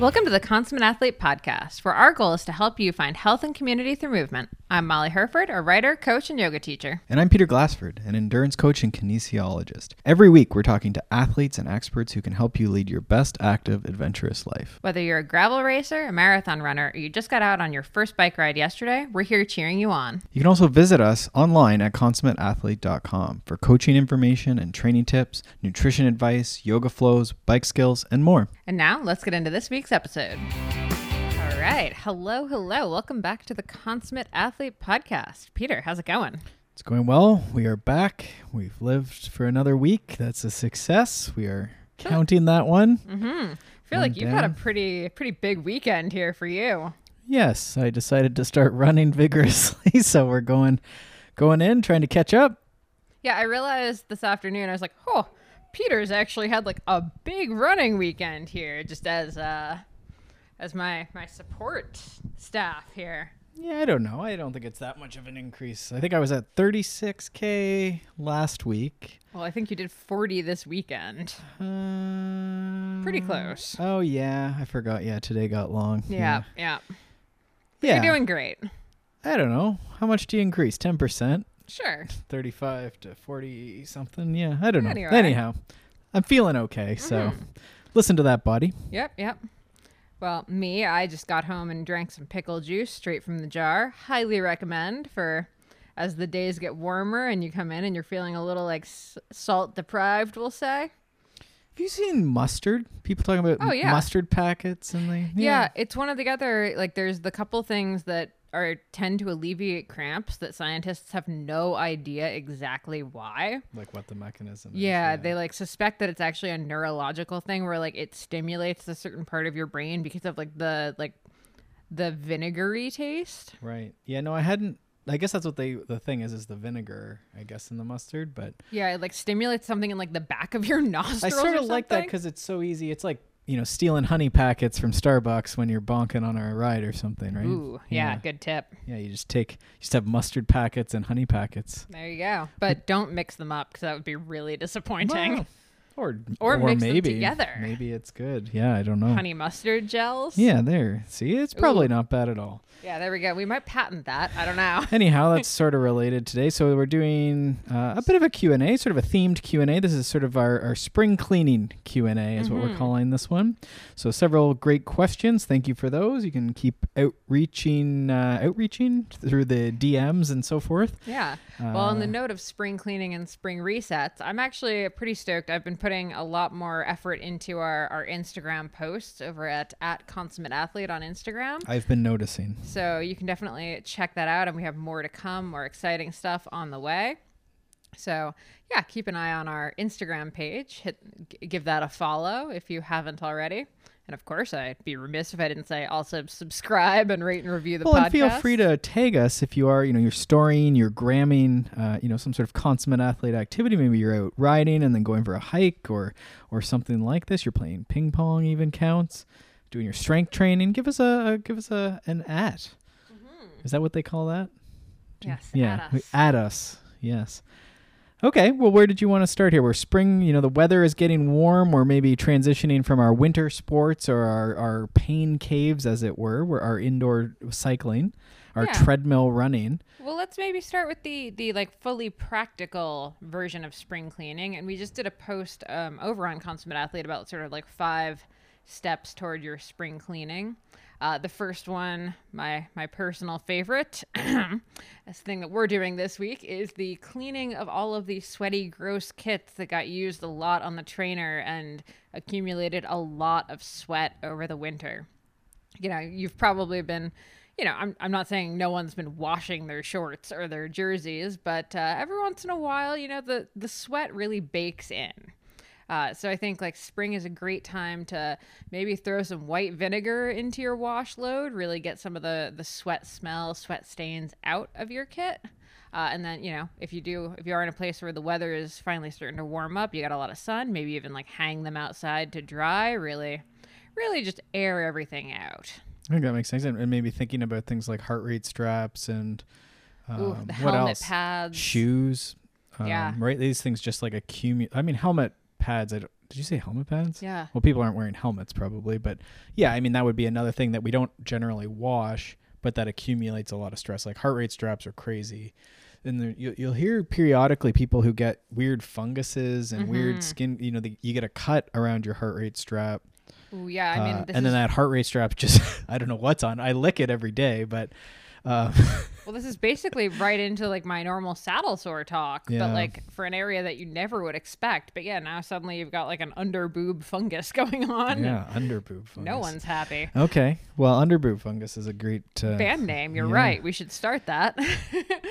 Welcome to the Consummate Athlete Podcast, where our goal is to help you find health and community through movement. I'm Molly Hurford, a writer, coach, and yoga teacher. And I'm Peter Glassford, an endurance coach and kinesiologist. Every week, we're talking to athletes and experts who can help you lead your best active, adventurous life. Whether you're a gravel racer, a marathon runner, or you just got out on your first bike ride yesterday, we're here cheering you on. You can also visit us online at consummateathlete.com for coaching information and training tips, nutrition advice, yoga flows, bike skills, and more. And now, let's get into this week's episode. All right. Hello, hello. Welcome back to the Consummate Athlete Podcast. Peter, how's it going? It's going well. We are back. We've lived for another week. That's a success. We are counting that one. Mm-hmm. I feel One like you've had a pretty pretty big weekend here for you. Yes, I decided to start running vigorously, so we're going going in trying to catch up. Yeah, I realized this afternoon. I was like, "Oh, Peter's actually had like a big running weekend here, just as uh, as my my support staff here." Yeah, I don't know. I don't think it's that much of an increase. I think I was at 36k last week. Well, I think you did forty this weekend. Um, Pretty close. Oh yeah, I forgot. Yeah, today got long. Yeah, yeah. yeah. You're doing great. I don't know. How much do you increase? 10%, Sure. 35 to 40 something. Yeah, I don't know. Anyway. Anyhow, I'm feeling okay. So, Mhm. listen to that, body. Yep, yep. Well, me, I just got home and drank some pickle juice straight from the jar. Highly recommend for as the days get warmer and you come in and you're feeling a little like s- salt deprived, we'll say. Have you seen mustard? People talking about Oh, yeah. mustard packets and they Yeah. it's one of the other like there's the couple things that are tend to alleviate cramps that scientists have no idea exactly why. like what the mechanism is. Yeah, they like suspect that it's actually a neurological thing where like it stimulates a certain part of your brain because of like the like the vinegary taste. Right. Yeah, no, I hadn't I guess that's what they the thing is is the vinegar, I guess in the mustard, but Yeah, it like stimulates something in like the back of your nostrils. I sort or of like that cuz it's so easy. It's like, you know, stealing honey packets from Starbucks when you're bonking on a ride or something, right? Ooh, yeah, Yeah. good tip. Yeah, you just take you just have mustard packets and honey packets. There you go. But don't mix them up because that would be really disappointing. Or Or mix them maybe together. Maybe it's good. Yeah, I don't know. Honey mustard gels. Yeah, there. See, it's probably Ooh. not bad at all. Yeah, there we go. We might patent that. I don't know. Anyhow, that's sort of related today. So we're doing uh, a bit of a Q&A, sort of a themed Q&A. This is sort of our, our spring cleaning Q&A is what we're Mhm. calling this one. So several great questions. Thank you for those. You can keep outreaching uh, outreaching through the DMs and so forth. Yeah. Well, on the Uh, note of spring cleaning and spring resets, I'm actually pretty stoked. I've been putting a lot more effort into our, our Instagram posts over at, at Consummate Athlete on Instagram. I've been noticing. So you can definitely check that out. And we have more to come, more exciting stuff on the way. So yeah, keep an eye on our Instagram page. Hit, g- give that a follow if you haven't already. And of course, I'd be remiss if I didn't say also subscribe and rate and review the well, podcast. and feel free to tag us if you are, you know, you're storing, you're gramming, uh, you know, some sort of consummate athlete activity. Maybe you're out riding and then going for a hike or or something like this. You're playing ping pong, even counts. Doing your strength training. Give us a, a give us a an at. Is that what they call that? Mm-hmm. Yes, Yeah. at us. At us. Yes. Okay, well, where did you want to start here? We're spring, you know, the weather is getting warm. We're maybe transitioning from our winter sports or our, our pain caves, as it were, where our indoor cycling, our Yeah. treadmill running. Well, let's maybe start with the the like fully practical version of spring cleaning, and we just did a post um, over on Consummate Athlete about sort of like five steps toward your spring cleaning. Uh, the first one, my my personal favorite, this thing that we're doing this week is the cleaning of all of the sweaty, gross kits that got used a lot on the trainer and accumulated a lot of sweat over the winter you know, you've probably been, you know, I'm, I'm not saying no one's been washing their shorts or their jerseys, but uh, every once in a while, you know, the, the sweat really bakes in. Uh, so I think like spring is a great time to maybe throw some white vinegar into your wash load, really get some of the, the sweat smell, sweat stains out of your kit. Uh, and then, you know, if you do, if you are in a place where the weather is finally starting to warm up, you got a lot of sun, maybe even like hang them outside to dry, really, really just air everything out. I think that makes sense. And maybe thinking about things like heart rate straps and um, Ooh, the what else? pads. Shoes. Um, Yeah. Right. These things just like accumulate. I mean, helmet pads. I don't, did you say helmet pads? Yeah. Well, people aren't wearing helmets probably, but yeah, I mean that would be another thing that we don't generally wash, but that accumulates a lot of stress. Like heart rate straps are crazy, and you, you'll hear periodically people who get weird funguses and Mhm. weird skin. You know, the, you get a cut around your heart rate strap, Ooh, yeah. I mean, uh, this and then that heart rate strap just I don't know what's on. I lick it every day, but. Uh, well, this is basically right into like my normal saddle sore talk, Yeah. but like for an area that you never would expect. But yeah, now suddenly you've got like an under boob fungus going on. yeah, underboob fungus. No one's happy. Okay, well, underboob fungus is a great uh, Band name. You're yeah. right. We should start that.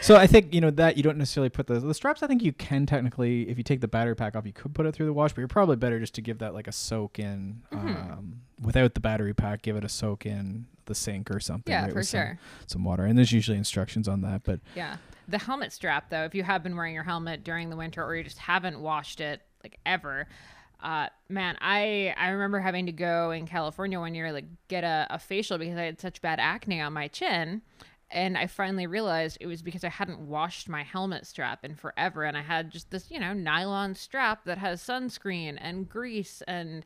So I think you know that you don't necessarily put the the straps. I think you can technically, if you take the battery pack off, you could put it through the wash, but you're probably better just to give that like a soak in Mhm. um, without the battery pack. Give it a soak in the sink or something. yeah, right, for with some- sure. Some, water, and there's usually instructions on that. But Yeah. The helmet strap, though, if you have been wearing your helmet during the winter or you just haven't washed it like ever, uh, man, I I remember having to go in California one year like get a, a facial because I had such bad acne on my chin. And I finally realized it was because I hadn't washed my helmet strap in forever. And I had just this, you know, nylon strap that has sunscreen and grease and,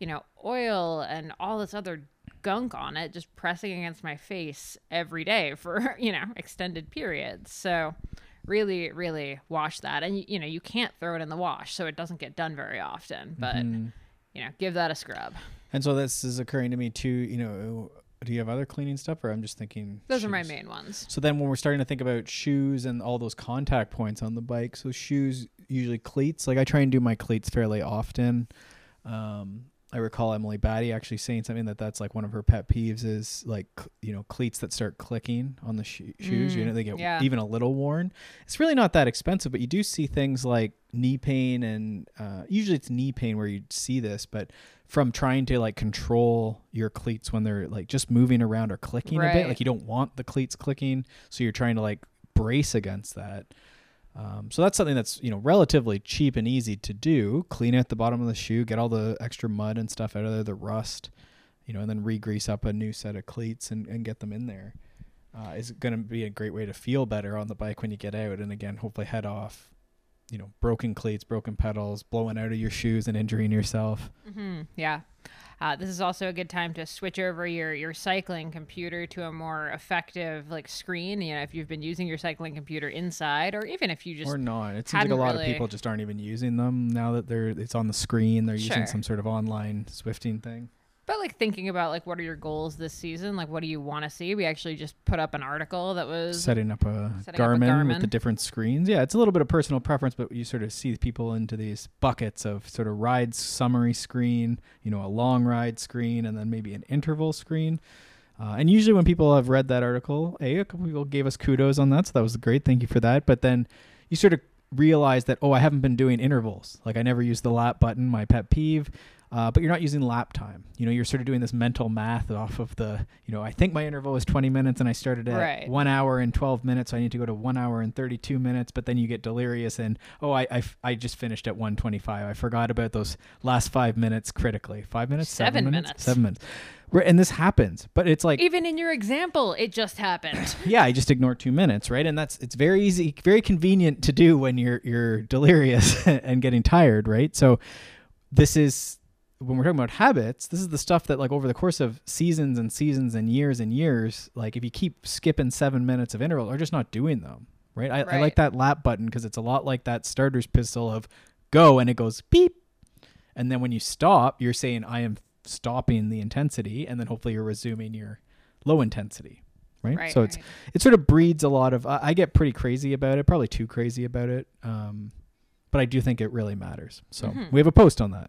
you know, oil and all this other gunk on it just pressing against my face every day for you know extended periods so really really wash that and you know you can't throw it in the wash so it doesn't get done very often but Mhm. you know give that a scrub and so this is occurring to me too. You know, do you have other cleaning stuff, or I'm just thinking those are my main ones So then when we're starting to think about shoes and all those contact points on the bike, so shoes usually cleats. Like I try and do my cleats fairly often. Um, I recall Emily Batty actually saying something that that's like one of her pet peeves is like you know cleats that start clicking on the sho- shoes. You Mm, know they get yeah. even a little worn. It's really not that expensive, but you do see things like knee pain and uh, usually it's knee pain where you see this, but from trying to like control your cleats when they're like just moving around or clicking a bit, like you don't want the cleats clicking, so you're trying to like brace against that. Um, so that's something that's you know relatively cheap and easy to do. Clean out the bottom of the shoe, get all the extra mud and stuff out of there, the rust, you know, and then re-grease up a new set of cleats and, and get them in there. Uh, is going to be a great way to feel better on the bike when you get out, and again, hopefully head off, you know, broken cleats, broken pedals, blowing out of your shoes and injuring yourself. hmm yeah uh, this is also a good time to switch over your your cycling computer to a more effective like screen you know if you've been using your cycling computer inside or even if you just or not. It seems like a lot really- of people just aren't even using them now that they're it's on the screen. They're Sure. using some sort of online Zwifting thing. But like thinking about like what are your goals this season? Like what do you want to see? We actually just put up an article that was setting up a Setting up a Garmin, with the different screens. Yeah, it's a little bit of personal preference, but you sort of see people into these buckets of sort of ride summary screen, you know, a long ride screen, and then maybe an interval screen. Uh, and usually, when people have read that article, a, a couple people gave us kudos on that, so that was great. Thank you for that. But then you sort of realize that oh, I haven't been doing intervals. Like I never use the lap button, my pet peeve. Uh, but you're not using lap time. You know, you're sort of doing this mental math off of the, you know, I think my interval is 20 minutes and I started at Right. one hour and 12 minutes. So I need to go to one hour and 32 minutes. But then you get delirious and, oh, I I just finished at 125. I forgot about those last five minutes critically. Five minutes? Seven minutes? minutes. Seven minutes. Right, And this happens. But it's like, even in your example, it just happened. yeah, I just ignore two minutes, right? And that's it's very easy, very convenient to do when you're you're delirious and getting tired, right? So this is when we're talking about habits, this is the stuff that like over the course of seasons and seasons and years and years, like if you keep skipping seven minutes of interval or just not doing them, right? I, I like that lap button because it's a lot like that starter's pistol of go and it goes beep. And then when you stop, you're saying I am stopping the intensity and then hopefully you're resuming your low intensity. Right. right. so it's right. it sort of breeds a lot of I I get pretty crazy about it probably too crazy about it um but i do think it really matters so Mhm. we have a post on that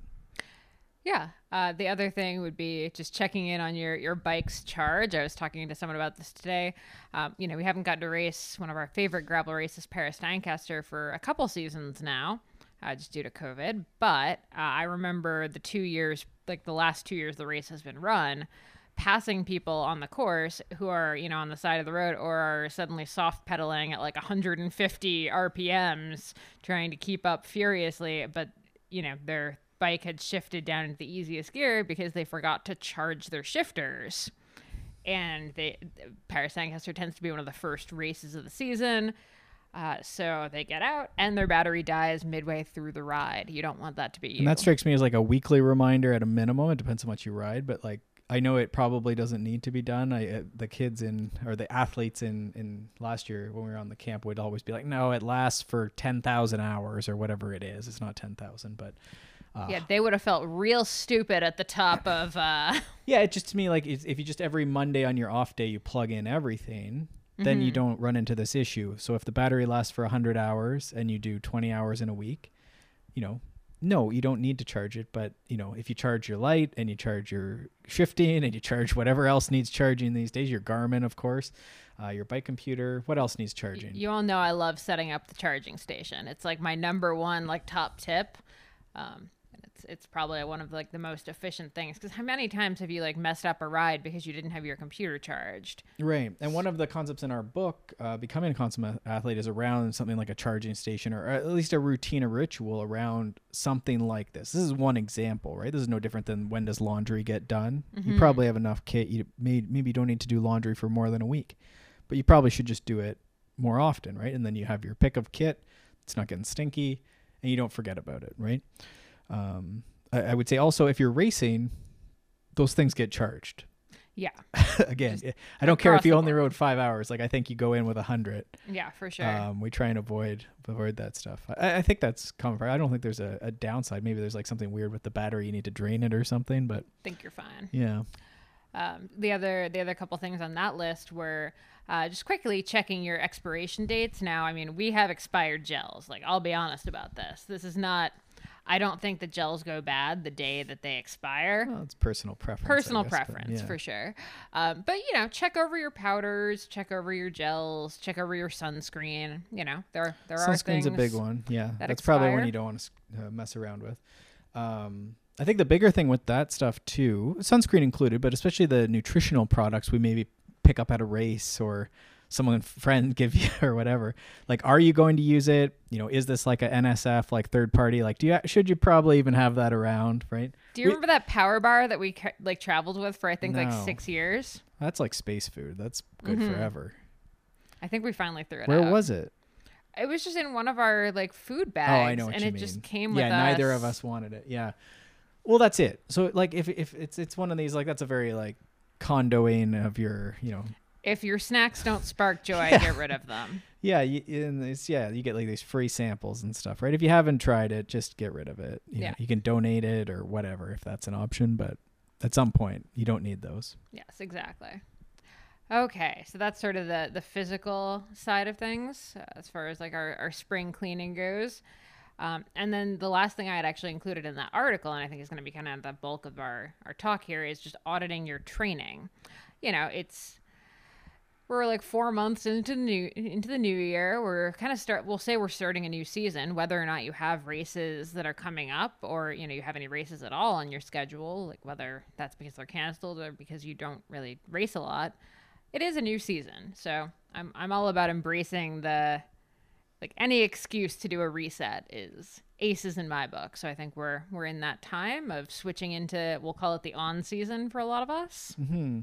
Yeah. Uh, the other thing would be just checking in on your, your bike's charge. I was talking to someone about this today. Um, you know, we haven't gotten to race one of our favorite gravel races, Paris Ancaster, for a couple seasons now, uh, just due to COVID. But uh, I remember the two years, like the last two years the race has been run, passing people on the course who are, you know, on the side of the road or are suddenly soft pedaling at like 150 RPMs, trying to keep up furiously, but you know, their bike had shifted down into the easiest gear because they forgot to charge their shifters. And they Paris Ancaster tends to be one of the first races of the season. Uh, so they get out and their battery dies midway through the ride. You don't want that to be you. And that strikes me as like a weekly reminder at a minimum. It depends how much you ride, but like I know it probably doesn't need to be done. I uh, the kids in or the athletes in in last year when we were on the camp would always be like, "No, it lasts for 10,000 hours or whatever it is. It's not 10,000, but uh, yeah, they would have felt real stupid at the top of. Uh... yeah, it just to me like if you just every Monday on your off day you plug in everything, then Mm-hmm. you don't run into this issue. So if the battery lasts for 100 hours and you do 20 hours in a week, you know, no, you don't need to charge it. But, you know, if you charge your light and you charge your shifting and you charge whatever else needs charging these days, your Garmin, of course, uh, your bike computer, what else needs charging? You all know I love setting up the charging station. It's like my number one like top tip. Um, it's it's probably one of like the most efficient things because how many times have you like messed up a ride because you didn't have your computer charged? Right. And one of the concepts in our book, uh, Becoming a Consummate Athlete, is around something like a charging station or at least a routine or ritual around something like this. This is one example, right? This is no different than when does laundry get done? You probably have enough kit. You may, maybe you don't need to do laundry for more than a week, but you probably should just do it more often, right? And then you have your pick of kit. It's not getting stinky and you don't forget about it, right? Um, I, I would say also if you're racing, those things get charged Yeah, again, I don't care if you only board. rode five hours. Like I think you go in with a hundred. yeah, for sure. Um, we try and avoid avoid that stuff. I, I think that's common. for- I don't think there's a, a downside. Maybe there's like something weird with the battery. You need to drain it or something. But I think you're fine. yeah, Um, the other the other couple things on that list were uh, just quickly checking your expiration dates. Now, I mean, we have expired gels. Like, I'll be honest about this. This is not. I don't think the gels go bad the day that they expire. well, it's personal preference. Personal guess, preference yeah. for sure. Um, but you know, check over your powders, check over your gels, check over your sunscreen. You know, there there are Sunscreen's a big one. Yeah, that that's probably one you don't want to uh, mess around with. Um, I think the bigger thing with that stuff too, sunscreen included, but especially the nutritional products we maybe pick up at a race or someone friend give you or whatever. Like, are you going to use it? You know, is this like a NSF like third party? Like, do you should you probably even have that around? Right? Do you remember that power bar that we like traveled with for I think like six years? That's like space food. That's good Mhm. forever. I think we finally threw it Where out. was it? It was just in one of our like food bags. oh, I know what and you it mean. just came yeah, with neither us. of us wanted it. Yeah. Well, that's it. So like if if it's it's one of these like that's a very like Kondoing of your you know If your snacks don't spark joy, Yeah. get rid of them. yeah you, yeah you get like these free samples and stuff right if you haven't tried it just get rid of it you Yeah. know, you can donate it or whatever if that's an option but at some point you don't need those Yes, exactly. Okay, so that's sort of the the physical side of things uh, as far as like our, our spring cleaning goes. Um, and then the last thing I had actually included in that article, and I think is going to be kind of the bulk of our, our talk here, is just auditing your training. You know, it's we're like four months into the new into the new year. We're kind of start. We'll say we're starting a new season. Whether or not you have races that are coming up, or you know you have any races at all on your schedule, like whether that's because they're canceled or because you don't really race a lot, it is a new season. So I'm I'm all about embracing the like any excuse to do a reset is aces in my book. So I think we're we're in that time of switching into we'll call it the on season for a lot of us. mm-hmm.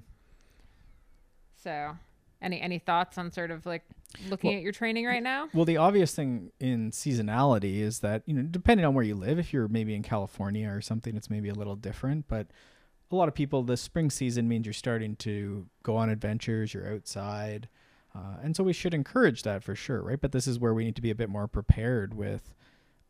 So any any thoughts on sort of like looking Well- at your training right now? well the obvious thing in seasonality is that you know depending on where you live if you're maybe in california or something it's maybe a little different but a lot of people the spring season means you're starting to go on adventures you're outside uh, and so we should encourage that for sure right but this is where we need to be a bit more prepared with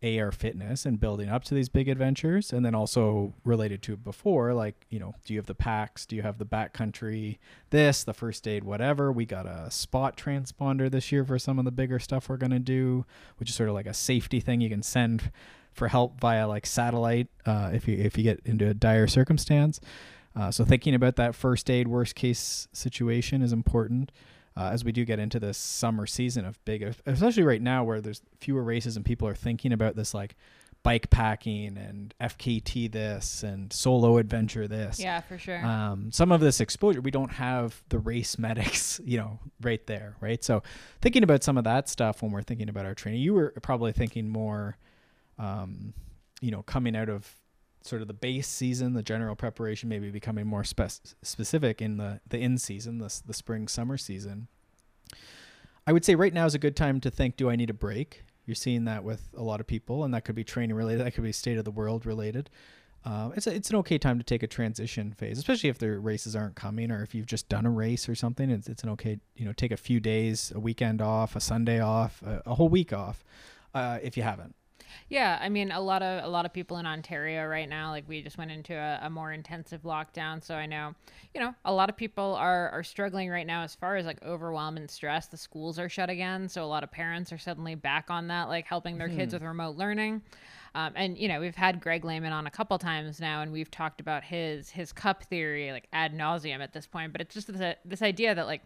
AR fitness and building up to these big adventures and then also related to before like you know do you have the packs? Do you have the backcountry? This the first aid whatever. We got a spot transponder this year for some of the bigger stuff we're going to do which is sort of like a safety thing you can send for help via like satellite uh, if you if you get into a dire circumstance. Uh, so thinking about that first aid worst case situation is important uh, as we do get into this summer season of big, especially right now where there's fewer races and people are thinking about this like bike packing and FKT this and solo adventure this. Yeah, for sure. Um, some of this exposure, we don't have the race medics, you know, right there, right? So thinking about some of that stuff when we're thinking about our training, you were probably thinking more, um, you know, coming out of sort of the base season, the general preparation, maybe becoming more spec- specific in the the in season, the the spring summer season. I would say right now is a good time to think: Do I need a break? You're seeing that with a lot of people, and that could be training related. That could be state of the world related. Uh, it's a, it's an okay time to take a transition phase, especially if the races aren't coming or if you've just done a race or something. It's, it's an okay you know take a few days, a weekend off, a Sunday off, a, a whole week off, uh, if you haven't. Yeah, I mean, a lot of a lot of people in Ontario right now, like we just went into a, a, more intensive lockdown, so I know, you know, a lot of people are are struggling right now as far as like overwhelm and stress. The schools are shut again, so a lot of parents are suddenly back on that, like helping their mm-hmm. kids with remote learning. Um, and you know, we've had Greg Lehman on a couple times now, and we've talked about his his cup theory like ad nauseum at this point. But it's just this, this idea that like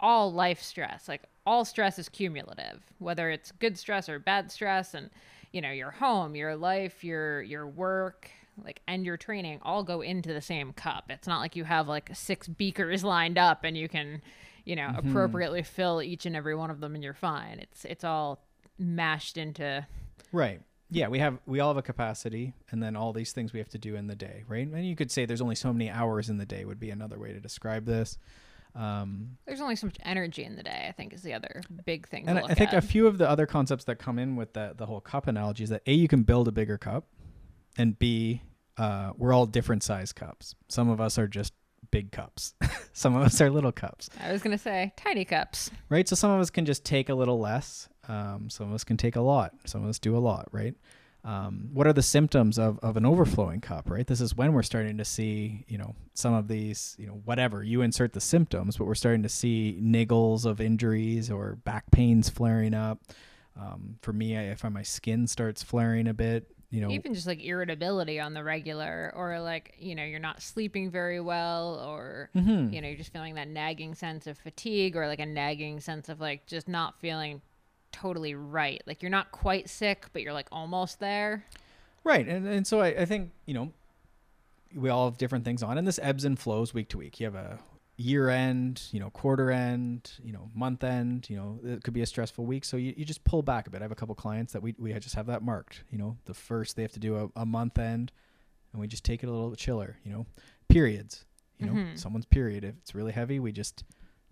all life stress, like all stress is cumulative, whether it's good stress or bad stress, and you know, your home, your life, your your work, like and your training all go into the same cup. It's not like you have like six beakers lined up and you can, you know, mm-hmm. appropriately fill each and every one of them and you're fine. It's it's all mashed into Right. Yeah, we have we all have a capacity and then all these things we have to do in the day, right? And you could say there's only so many hours in the day would be another way to describe this. Um, There's only so much energy in the day. I think is the other big thing. And I think at. a few of the other concepts that come in with the the whole cup analogy is that a you can build a bigger cup, and b uh, we're all different size cups. Some of us are just big cups. some of us are little cups. I was gonna say tiny cups. Right. So some of us can just take a little less. Um, some of us can take a lot. Some of us do a lot. Right um, what are the symptoms of, of an overflowing cup right? This is when we're starting to see you know some of these you know whatever you insert the symptoms but we're starting to see niggles of injuries or back pains flaring up. Um, for me I, I find my skin starts flaring a bit you know. Even just like irritability on the regular or like you know you're not sleeping very well or mm-hmm. you know you're just feeling that nagging sense of fatigue or like a nagging sense of like just not feeling totally right. Like you're not quite sick, but you're like almost there. Right. And and so I, I think, you know, we all have different things on and this ebbs and flows week to week. You have a year end, you know, quarter end, you know, month end, you know, it could be a stressful week. So you, you just pull back a bit. I have a couple clients that we, we just have that marked, you know, the first they have to do a, a month end and we just take it a little bit chiller, you know, periods, you know, mm-hmm. someone's period. If it's really heavy, we just,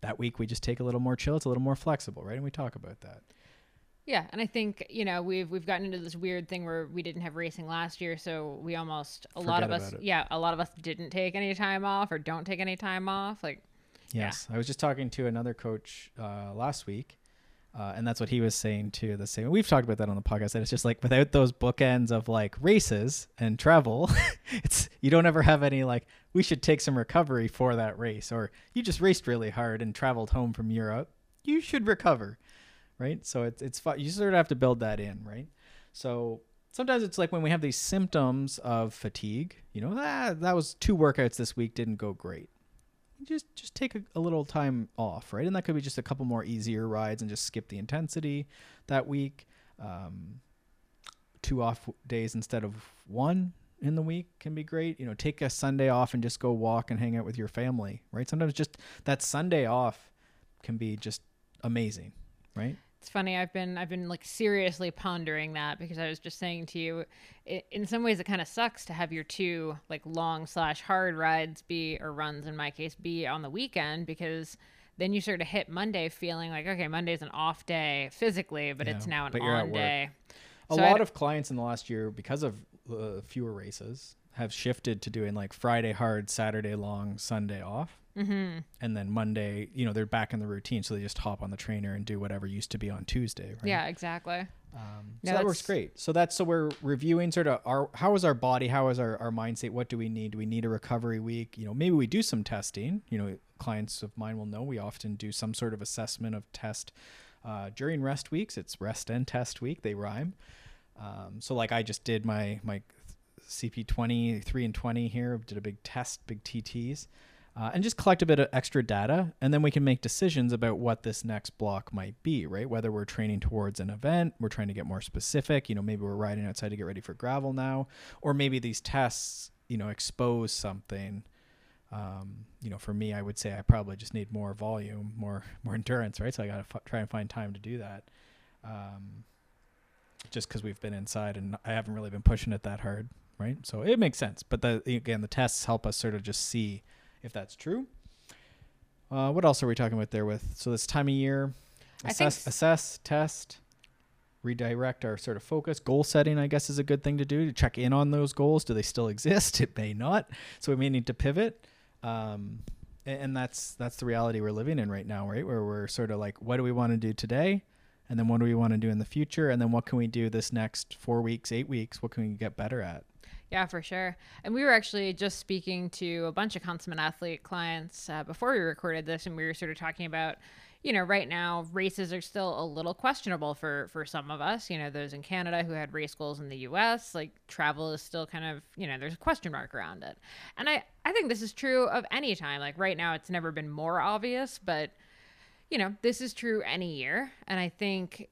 that week we just take a little more chill. It's a little more flexible, right? And we talk about that. Yeah, and I think you know we've we've gotten into this weird thing where we didn't have racing last year, so we almost a Forget lot of us yeah a lot of us didn't take any time off or don't take any time off. Like, yes, yeah. I was just talking to another coach uh, last week, uh, and that's what he was saying too. The same. We've talked about that on the podcast. that it's just like without those bookends of like races and travel, it's you don't ever have any like we should take some recovery for that race, or you just raced really hard and traveled home from Europe. You should recover right? So it's it's. You sort of have to build that in, right? So sometimes it's like when we have these symptoms of fatigue, you know, ah, that was two workouts this week didn't go great. Just just take a, a, little time off, right? And that could be just a couple more easier rides and just skip the intensity that week. Um, two off days instead of one in the week can be great. You know, take a Sunday off and just go walk and hang out with your family, right? Sometimes just that Sunday off can be just amazing, right? It's funny. I've been I've been like seriously pondering that because I was just saying to you, it, in some ways it kind of sucks to have your two like long slash hard rides be or runs in my case be on the weekend because then you sort of hit Monday feeling like okay Monday's an off day physically, but yeah, it's now an on day. A so lot I'd, of clients in the last year because of uh, fewer races have shifted to doing like Friday hard, Saturday long, Sunday off. Mm-hmm. And then Monday, you know, they're back in the routine, so they just hop on the trainer and do whatever used to be on Tuesday. Right? Yeah, exactly. Um, so that works great. So that's so we're reviewing sort of our how is our body, how is our, our mindset, what do we need? Do we need a recovery week? You know, maybe we do some testing. You know, clients of mine will know we often do some sort of assessment of test uh, during rest weeks. It's rest and test week; they rhyme. Um, so like I just did my my CP twenty three and twenty here. Did a big test, big TTs uh, and just collect a bit of extra data and then we can make decisions about what this next block might be right? Whether we're training towards an event we're trying to get more specific you know maybe we're riding outside to get ready for gravel now or maybe these tests you know expose something. Um, you know for me i would say i probably just need more volume more more endurance right? So i got to f- try and find time to do that. Um, just because we've been inside and i haven't really been pushing it that hard right? So it makes sense but the again the tests help us sort of just see if that's true. Uh, what else are we talking about there with? So this time of year. Assess, s- assess, test, redirect our sort of focus. Goal setting, I guess, is a good thing to do to check in on those goals. Do they still exist? It may not, so we may need to pivot. Um, and that's that's the reality we're living in right now, right? Where we're sort of like, what do we want to do today? And then what do we want to do in the future? And then what can we do this next four weeks, eight weeks? What can we get better at? Yeah, for sure. And we were actually just speaking to a bunch of consummate athlete clients uh, before we recorded this, and we were sort of talking about, you know, right now races are still a little questionable for for some of us. You know, those in Canada who had race goals in the U.S. Like travel is still kind of, you know, there's a question mark around it. And I I think this is true of any time. Like right now, it's never been more obvious, but you know, this is true any year. And I think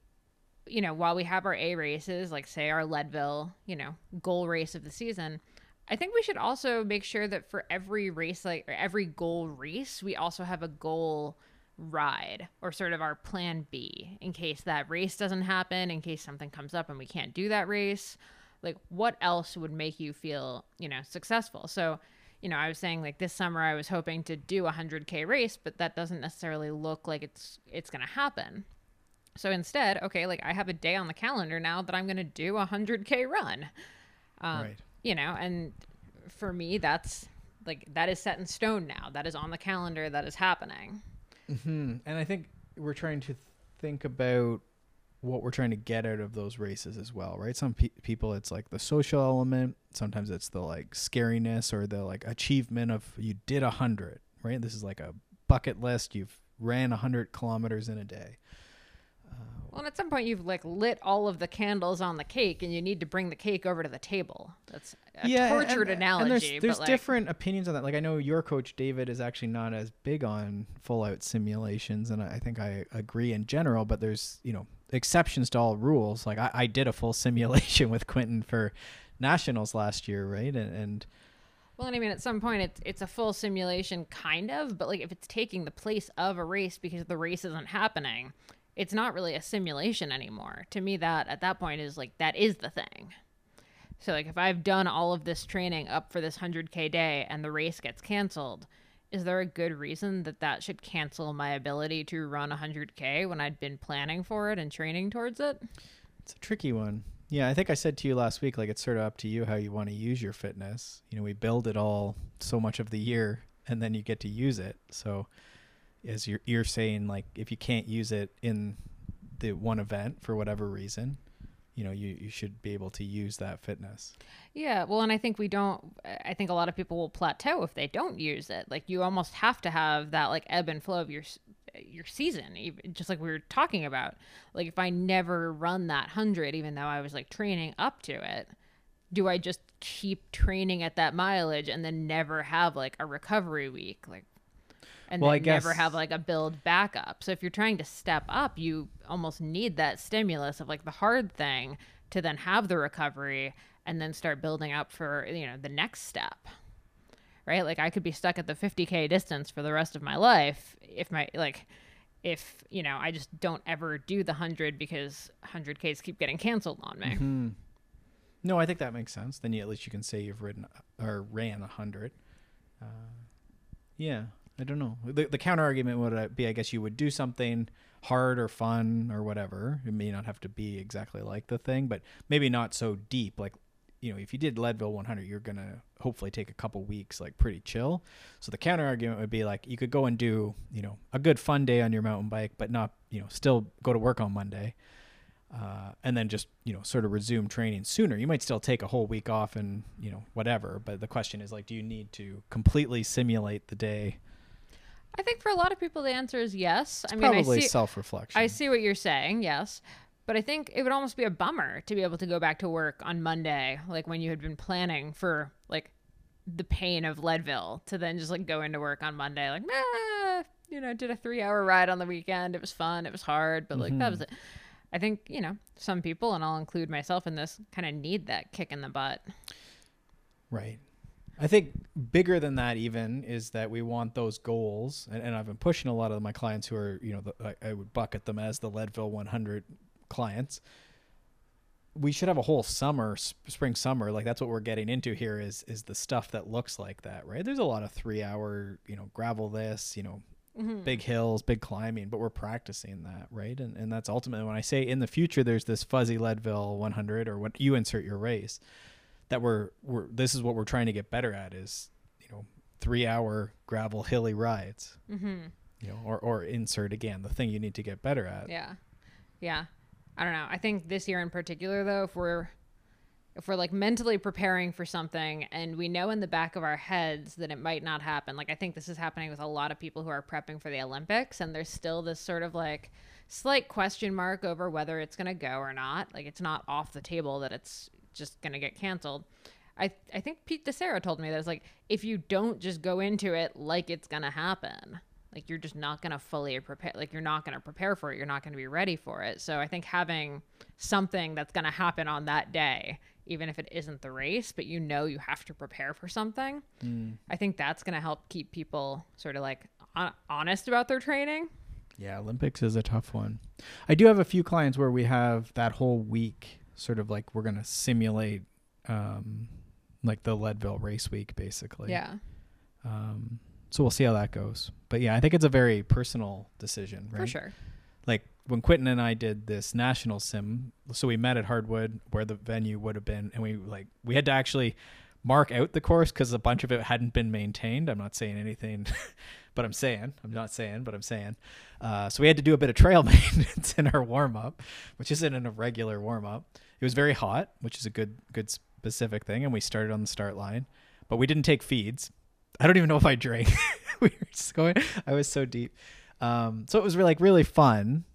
you know, while we have our A races, like say our Leadville, you know, goal race of the season, I think we should also make sure that for every race, like or every goal race, we also have a goal ride or sort of our plan B in case that race doesn't happen, in case something comes up and we can't do that race. Like, what else would make you feel, you know, successful? So, you know, I was saying like this summer I was hoping to do a 100k race, but that doesn't necessarily look like it's it's going to happen. So instead, okay, like I have a day on the calendar now that I'm going to do a 100K run. Um, Right. You know, and for me, that's like, that is set in stone now. That is on the calendar. That is happening. hmm And I think we're trying to think about what we're trying to get out of those races as well, right? Some pe- people, it's like the social element. Sometimes it's the like scariness or the like achievement of you did a hundred, right? This is like a bucket list. You've ran a hundred kilometers in a day. Well, and at some point, you've like lit all of the candles on the cake and you need to bring the cake over to the table. That's a and- tortured and, analogy. And there's, there's like, different opinions on that. Like I know your coach David is actually not as big on full out simulations, and I I think I agree in general. But there's you know exceptions to all rules. Like I, I did a full simulation with Quentin for nationals last year, right? And, and Well, and I mean, at some point, it's it's a full simulation, kind of. But like, if it's taking the place of a race because the race isn't happening, it's not really a simulation anymore. To me, that at that point is like that is the thing. So like, if I've done all of this training up for this hundred k day and the race gets canceled, is there a good reason that that should cancel my ability to run a hundred k when I'd been planning for it and training towards it? it's a tricky one. Yeah, I think I said to you last week, like it's sort of up to you how you want to use your fitness. You know, we build it all so much of the year, and then you get to use it. So, as you're you're saying, like if you can't use it in the one event for whatever reason, you know, you you should be able to use that fitness. Yeah, well, and I think we don't. I think a lot of people will plateau if they don't use it. Like you almost have to have that like ebb and flow of your your season, just like we were talking about. Like if I never run that hundred, even though I was like training up to it, do I just keep training at that mileage and then never have like a recovery week? Like and Well, then I never have like a build backup. So if you're trying to step up, you almost need that stimulus of like the hard thing to then have the recovery and then start building up for you know the next step. Right? Like I could be stuck at the 50k distance for the rest of my life if my like if you know I just don't ever do the 100 because 100ks keep getting canceled on me. Hmm. No, I think that makes sense. Then you, at least you can say you've ridden or ran a hundred. Uh, yeah, I don't know. The, the counter argument would uh, be, I guess you would do something hard or fun or whatever. It may not have to be exactly like the thing, but maybe not so deep. Like, you know, if you did Leadville 100, you're gonna hopefully take a couple weeks, like pretty chill. So the counter argument would be like, you could go and do, you know, a good fun day on your mountain bike, but not, you know, still go to work on Monday uh, and then just you know sort of resume training sooner. You might still take a whole week off and you know whatever, but the question is like, do you need to completely simulate the day? I think for a lot of people the answer is yes. It's I mean, probably I see self-reflection. I see what you're saying, yes. But I think it would almost be a bummer to be able to go back to work on Monday, like when you had been planning for like the pain of Leadville, to then just like go into work on Monday, like, nah, you know, did a three hour ride on the weekend. It was fun. It was hard, but like that mm-hmm. was it. I think, you know, some people, and I'll include myself in this, kind of need that kick in the butt. Right. I think bigger than that even is that we want those goals, and, and I've been pushing a lot of my clients who are, you know, the, I, I would bucket them as the Leadville 100 clients. We should have a whole summer, spring summer, like that's what we're getting into here is is the stuff that looks like that, right? There's a lot of three hour, you know, gravel this, you know, mm-hmm. big hills, big climbing, but we're practicing that, right? And and that's ultimately when I say in the future there's this fuzzy Leadville 100 or when you insert your race that we're we're this is what we're trying to get better at is, you know, 3-hour gravel hilly rides. Mm-hmm. You know, or or insert again the thing you need to get better at. Yeah. Yeah. I don't know. I think this year in particular though, if we're if we're like mentally preparing for something and we know in the back of our heads that it might not happen. Like I think this is happening with a lot of people who are prepping for the Olympics and there's still this sort of like slight question mark over whether it's going to go or not. Like it's not off the table that it's just going to get canceled. I I think Pete DeSera told me that it's like if you don't just go into it like it's going to happen, like you're just not going to fully prepare like you're not going to prepare for it you're not going to be ready for it so i think having something that's going to happen on that day even if it isn't the race but you know you have to prepare for something Mm. i think that's going to help keep people sort of like hon- honest about their training Yeah, Olympics is a tough one. I do have a few clients where we have that whole week sort of like we're going to simulate um like the Leadville race week basically. yeah Um so we'll see how that goes. But yeah, I think it's a very personal decision, right? for sure Like when Quentin and I did this national sim, so we met at Hardwood where the venue would have been and we like we had to actually mark out the course cuz a bunch of it hadn't been maintained. I'm not saying anything but I'm saying, I'm not saying, but I'm saying. Uh, so we had to do a bit of trail maintenance in our warm up, which isn't in a regular warm up. It was very hot, which is a good good specific thing, and we started on the start line, but we didn't take feeds. I don't even know if I drank. we were just going. I was so deep. Um, so it was really, like really fun,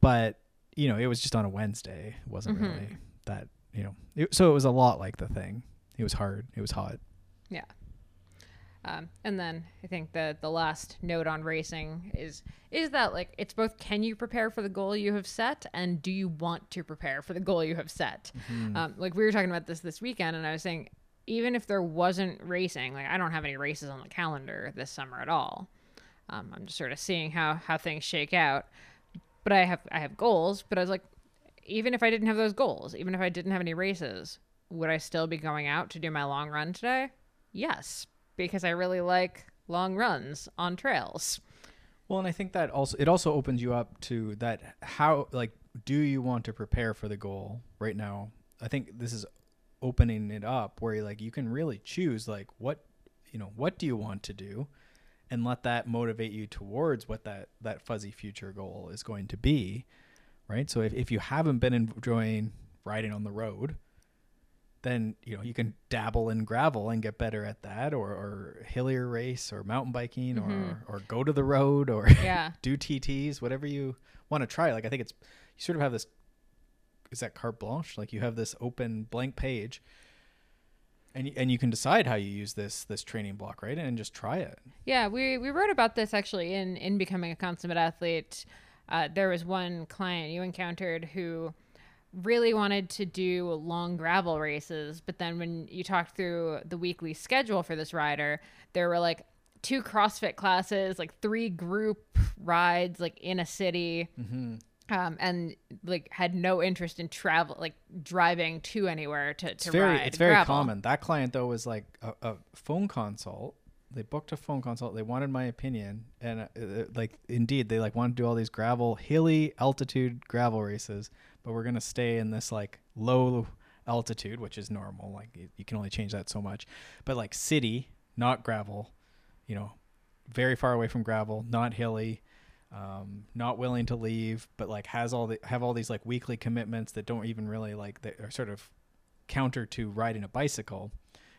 but you know, it was just on a Wednesday. It wasn't Mhm. really that you know. It, so it was a lot like the thing. It was hard. It was hot. Um, and then I think that the last note on racing is is that like it's both can you prepare for the goal you have set and do you want to prepare for the goal you have set. Mm. Um, like we were talking about this this weekend, and I was saying even if there wasn't racing, like I don't have any races on the calendar this summer at all. Um, I'm just sort of seeing how how things shake out. But I have I have goals. But I was like, even if I didn't have those goals, even if I didn't have any races, would I still be going out to do my long run today? Yes, because I really like long runs on trails. Well, and I think that also it also opens you up to that how like do you want to prepare for the goal right now? I think this is opening it up where like you can really choose like what you know what do you want to do and let that motivate you towards what that that fuzzy future goal is going to be right so if, if you haven't been enjoying riding on the road then you know you can dabble in gravel and get better at that or, or hillier race or mountain biking Mhm. or or go to the road or Yeah. do TTs, whatever you want to try. Like I think it's you sort of have this is that carte blanche? Like you have this open blank page and and you can decide how you use this this training block, right? And just try it. Yeah, we, we wrote about this actually in, in becoming a consummate athlete. Uh, there was one client you encountered who really wanted to do long gravel races, but then when you talked through the weekly schedule for this rider, there were like two CrossFit classes, like three group rides, like in a city, Mm-hmm. um, and like had no interest in travel, like driving to anywhere to, It's to very ride. it's very gravel. common. That client though was like a, a phone consult. They booked a phone consult. They wanted my opinion, and uh, uh, like indeed, they like want to do all these gravel, hilly altitude gravel races. But we're gonna stay in this like low altitude, which is normal. Like you, you can only change that so much. But like city, not gravel. You know, very far away from gravel, not hilly. Um, not willing to leave, but like has all the have all these like weekly commitments that don't even really like that are sort of counter to riding a bicycle.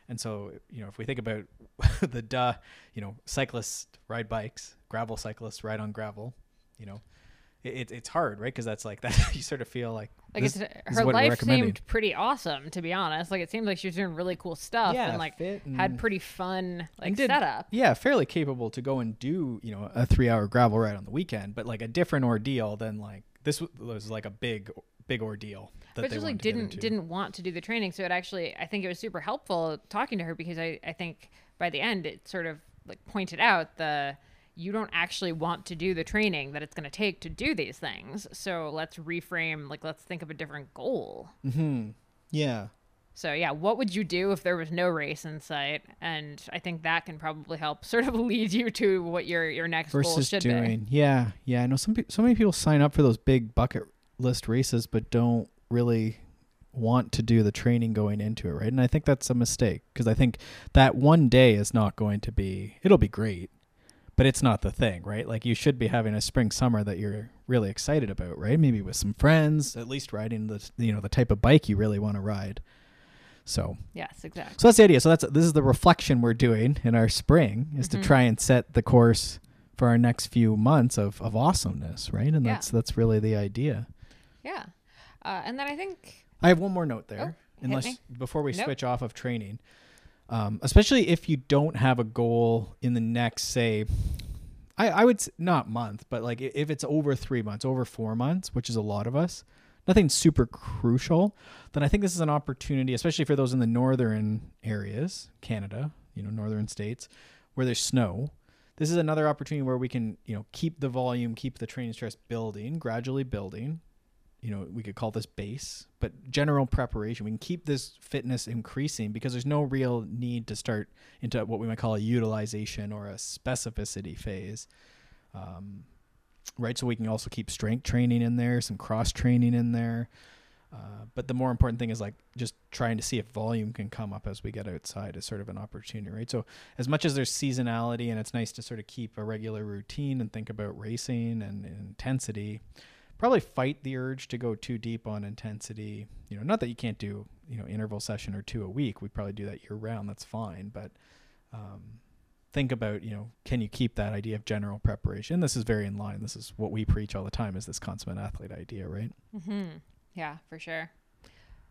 And so, you know, if we think about the duh, you know, cyclists ride bikes, gravel cyclists ride on gravel, you know, it, it's hard, right? Because that's like that you sort of feel like, Like this- it's, uh, her life seemed pretty awesome, to be honest. Like it seemed like she was doing really cool stuff yeah, and like fit had pretty fun like did- setup. yeah, fairly capable to go and do, you know, a three hour gravel ride on the weekend, but like a different ordeal than like this was like a big, big ordeal. That But just like wanted to get didn't didn't want to do the training. So it actually I think it was super helpful talking to her because I, I think by the end it sort of like pointed out the you don't actually want to do the training that it's going to take to do these things. So let's reframe like let's think of a different goal. Mm-hmm. Yeah. So yeah, what would you do if there was no race in sight? And I think that can probably help sort of lead you to what your your next goal versus should be. doing. Yeah, yeah. I know some so many people sign up for those big bucket list races, but don't really want to do the training going into it, right? And I think that's a mistake because I think that one day is not going to be. It'll be great, but it's not the thing, right? Like you should be having a spring summer that you're really excited about, right? Maybe with some friends, at least riding the you know the type of bike you really want to ride. So Yes, exactly. so that's the idea. So that's this is the reflection we're doing in our spring is Mhm. to try and set the course for our next few months of, of awesomeness, right? And Yeah. that's that's really the idea. Yeah. Uh, and then I think I have one more note there, Oh, unless before we Nope. switch off of training, um, especially if you don't have a goal in the next, say, I, I would not month, but like if it's over three months, over four months, which is a lot of us, nothing super crucial, then I think this is an opportunity, especially for those in the northern areas, Canada, you know, northern states, where there's snow. This is another opportunity where we can, you know, keep the volume, keep the training stress building, gradually building. You know, we could call this base, but general preparation. We can keep this fitness increasing because there's no real need to start into what we might call a utilization or a specificity phase. Um, right? So we can also keep strength training in there, some cross training in there. Uh, but the more important thing is like just trying to see if volume can come up as we get outside is sort of an opportunity, right? So as much as there's seasonality and it's nice to sort of keep a regular routine and think about racing and, and intensity, probably fight the urge to go too deep on intensity. You know, not that you can't do you know interval session or two a week. We probably do that year round. That's fine, but um, think about you know can you keep that idea of general preparation this is very in line this is what we preach all the time is this consummate athlete idea right Mm-hmm. Yeah, for sure.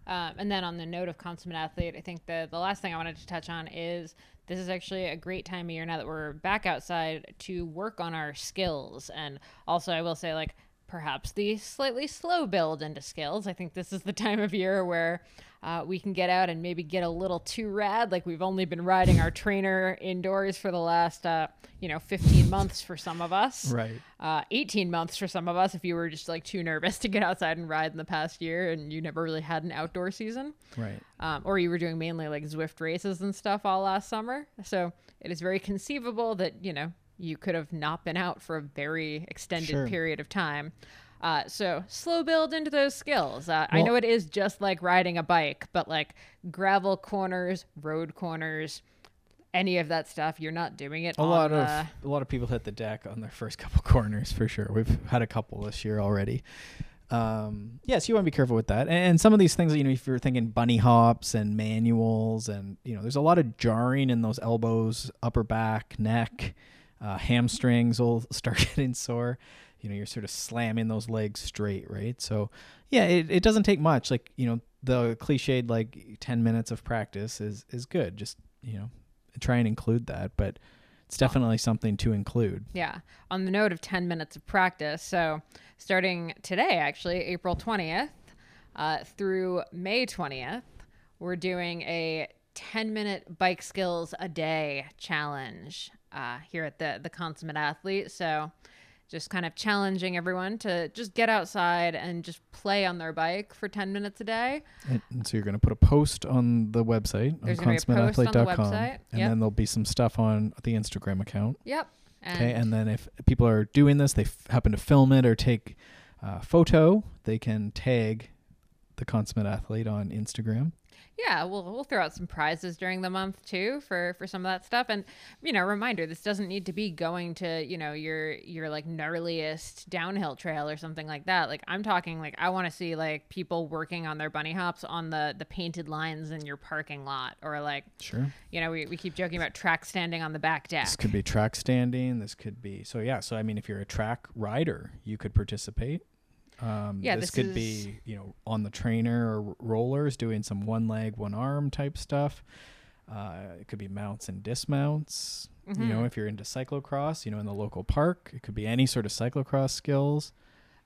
Um, and then on the note of consummate athlete, I think the the last thing I wanted to touch on is this is actually a great time of year now that we're back outside to work on our skills. And also, I will say, like perhaps the slightly slow build into skills. I think this is the time of year where uh, we can get out and maybe get a little too rad. Like we've only been riding our trainer indoors for the last, uh, you know, 15 months for some of us right uh, 18 months for some of us if you were just like too nervous to get outside and ride in the past year and you never really had an outdoor season right um, or you were doing mainly like Zwift races and stuff all last summer. So it is very conceivable that, you know, you could have not been out for a very extended Sure. period of time. Uh, so slow build into those skills. Uh, I know it is just like riding a bike, but like gravel corners, road corners, any of that stuff, you're not doing it. a lot of a lot of people hit the deck on their first couple corners for sure we've had a couple this year already um yes you want to be careful with that and, and some of these things you know if you're thinking bunny hops and manuals and you know there's a lot of jarring in those elbows upper back neck uh, hamstrings will start getting sore. You know you're sort of slamming those legs straight right? So yeah it, it doesn't take much. Like you know the cliched like 10 minutes of practice is is good. Just you know try and include that but it's definitely something to include. Yeah. On the note of 10 minutes of practice, so starting today, actually, April 20th uh, through May 20th, we're doing a 10 minute bike skills a day challenge uh, here at the, the Consummate Athlete. So just kind of challenging everyone to just get outside and just play on their bike for 10 minutes a day. and, and so you're going to put a post on the website There's on gonna be a post on the consummateathlete.com website, and yep. then there'll be some stuff on the instagram account Yep. okay and then if people are doing this they f- happen to film it or take a photo they can tag the consummate athlete on instagram Yeah, we'll we'll throw out some prizes during the month too for for some of that stuff. And you know, reminder: this doesn't need to be going to you know your your like gnarliest downhill trail or something like that. Like I'm talking like I want to see like people working on their bunny hops on the the painted lines in your parking lot, or like sure you know we we keep joking about track standing on the back deck. this could be track standing this could be so yeah so i mean if you're a track rider you could participate um, Yeah, this, this could is- be you know on the trainer or rollers doing some one leg one arm type stuff. Uh, it could be mounts and dismounts. You Mm-hmm. know if you're into cyclocross you know in the local park it could be any sort of cyclocross skills.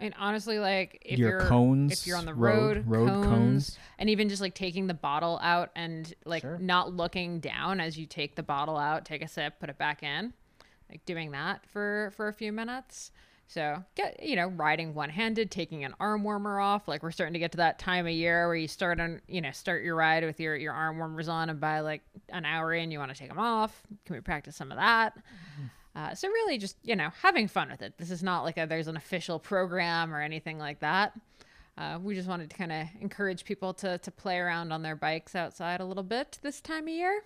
And honestly, like if your are cones if you're on the road road, road cones, cones, and even just like taking the bottle out and like Sure. not looking down as you take the bottle out, take a sip, put it back in, like doing that for for a few minutes So get you know riding one handed, taking an arm warmer off. Like we're starting to get to that time of year where you start on you know start your ride with your your arm warmers on, and by like an hour in you want to take them off. Can we practice some of that? Uh, so really, just you know having fun with it. This is not like a, there's an official program or anything like that. Uh, we just wanted to kind of encourage people to to play around on their bikes outside a little bit this time of year.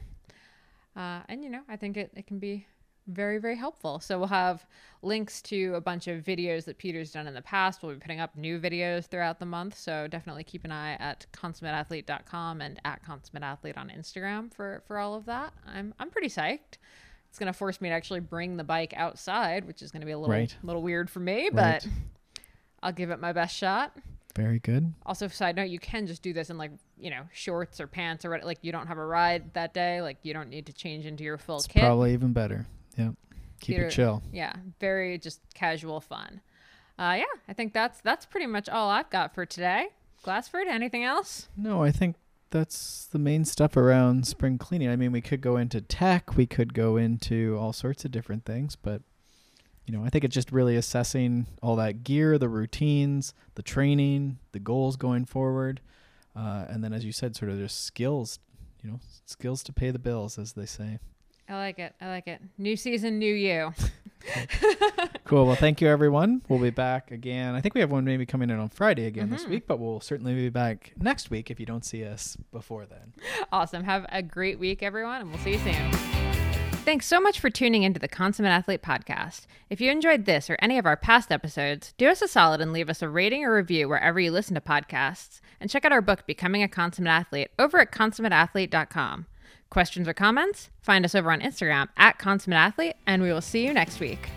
Uh, and you know, I think it, it can be very very helpful so we'll have links to a bunch of videos that peter's done in the past we'll be putting up new videos throughout the month so definitely keep an eye at consummateathlete.com and at consummateathlete on instagram for for all of that i'm i'm pretty psyched it's going to force me to actually bring the bike outside which is going to be a little Right. little weird for me but Right. i'll give it my best shot Very good. also side note you can just do this in like you know shorts or pants or what like you don't have a ride that day like you don't need to change into your full It's kit probably even better. Yeah. Keep Peter- it chill. yeah very just casual fun uh yeah i think that's that's pretty much all i've got for today glassford anything else No, I think that's the main stuff around spring cleaning. I mean, we could go into tech, we could go into all sorts of different things, but you know, I think it's just really assessing all that gear, the routines, the training, the goals going forward, uh, and then, as you said, sort of just skills. You know, skills to pay the bills, as they say. I like it i like it new season new you Cool. Well, thank you, everyone. We'll be back again. I think we have one maybe coming in on Friday again this Mhm. week, but we'll certainly be back next week if you don't see us before then. awesome have a great week everyone and we'll see you soon Thanks so much for tuning into the Consummate Athlete podcast. If you enjoyed this or any of our past episodes, do us a solid and leave us a rating or review wherever you listen to podcasts. And check out our book, Becoming a Consummate Athlete, over at consummateathlete.com. Questions or comments? Find us over on Instagram at Consummate Athlete, and we will see you next week.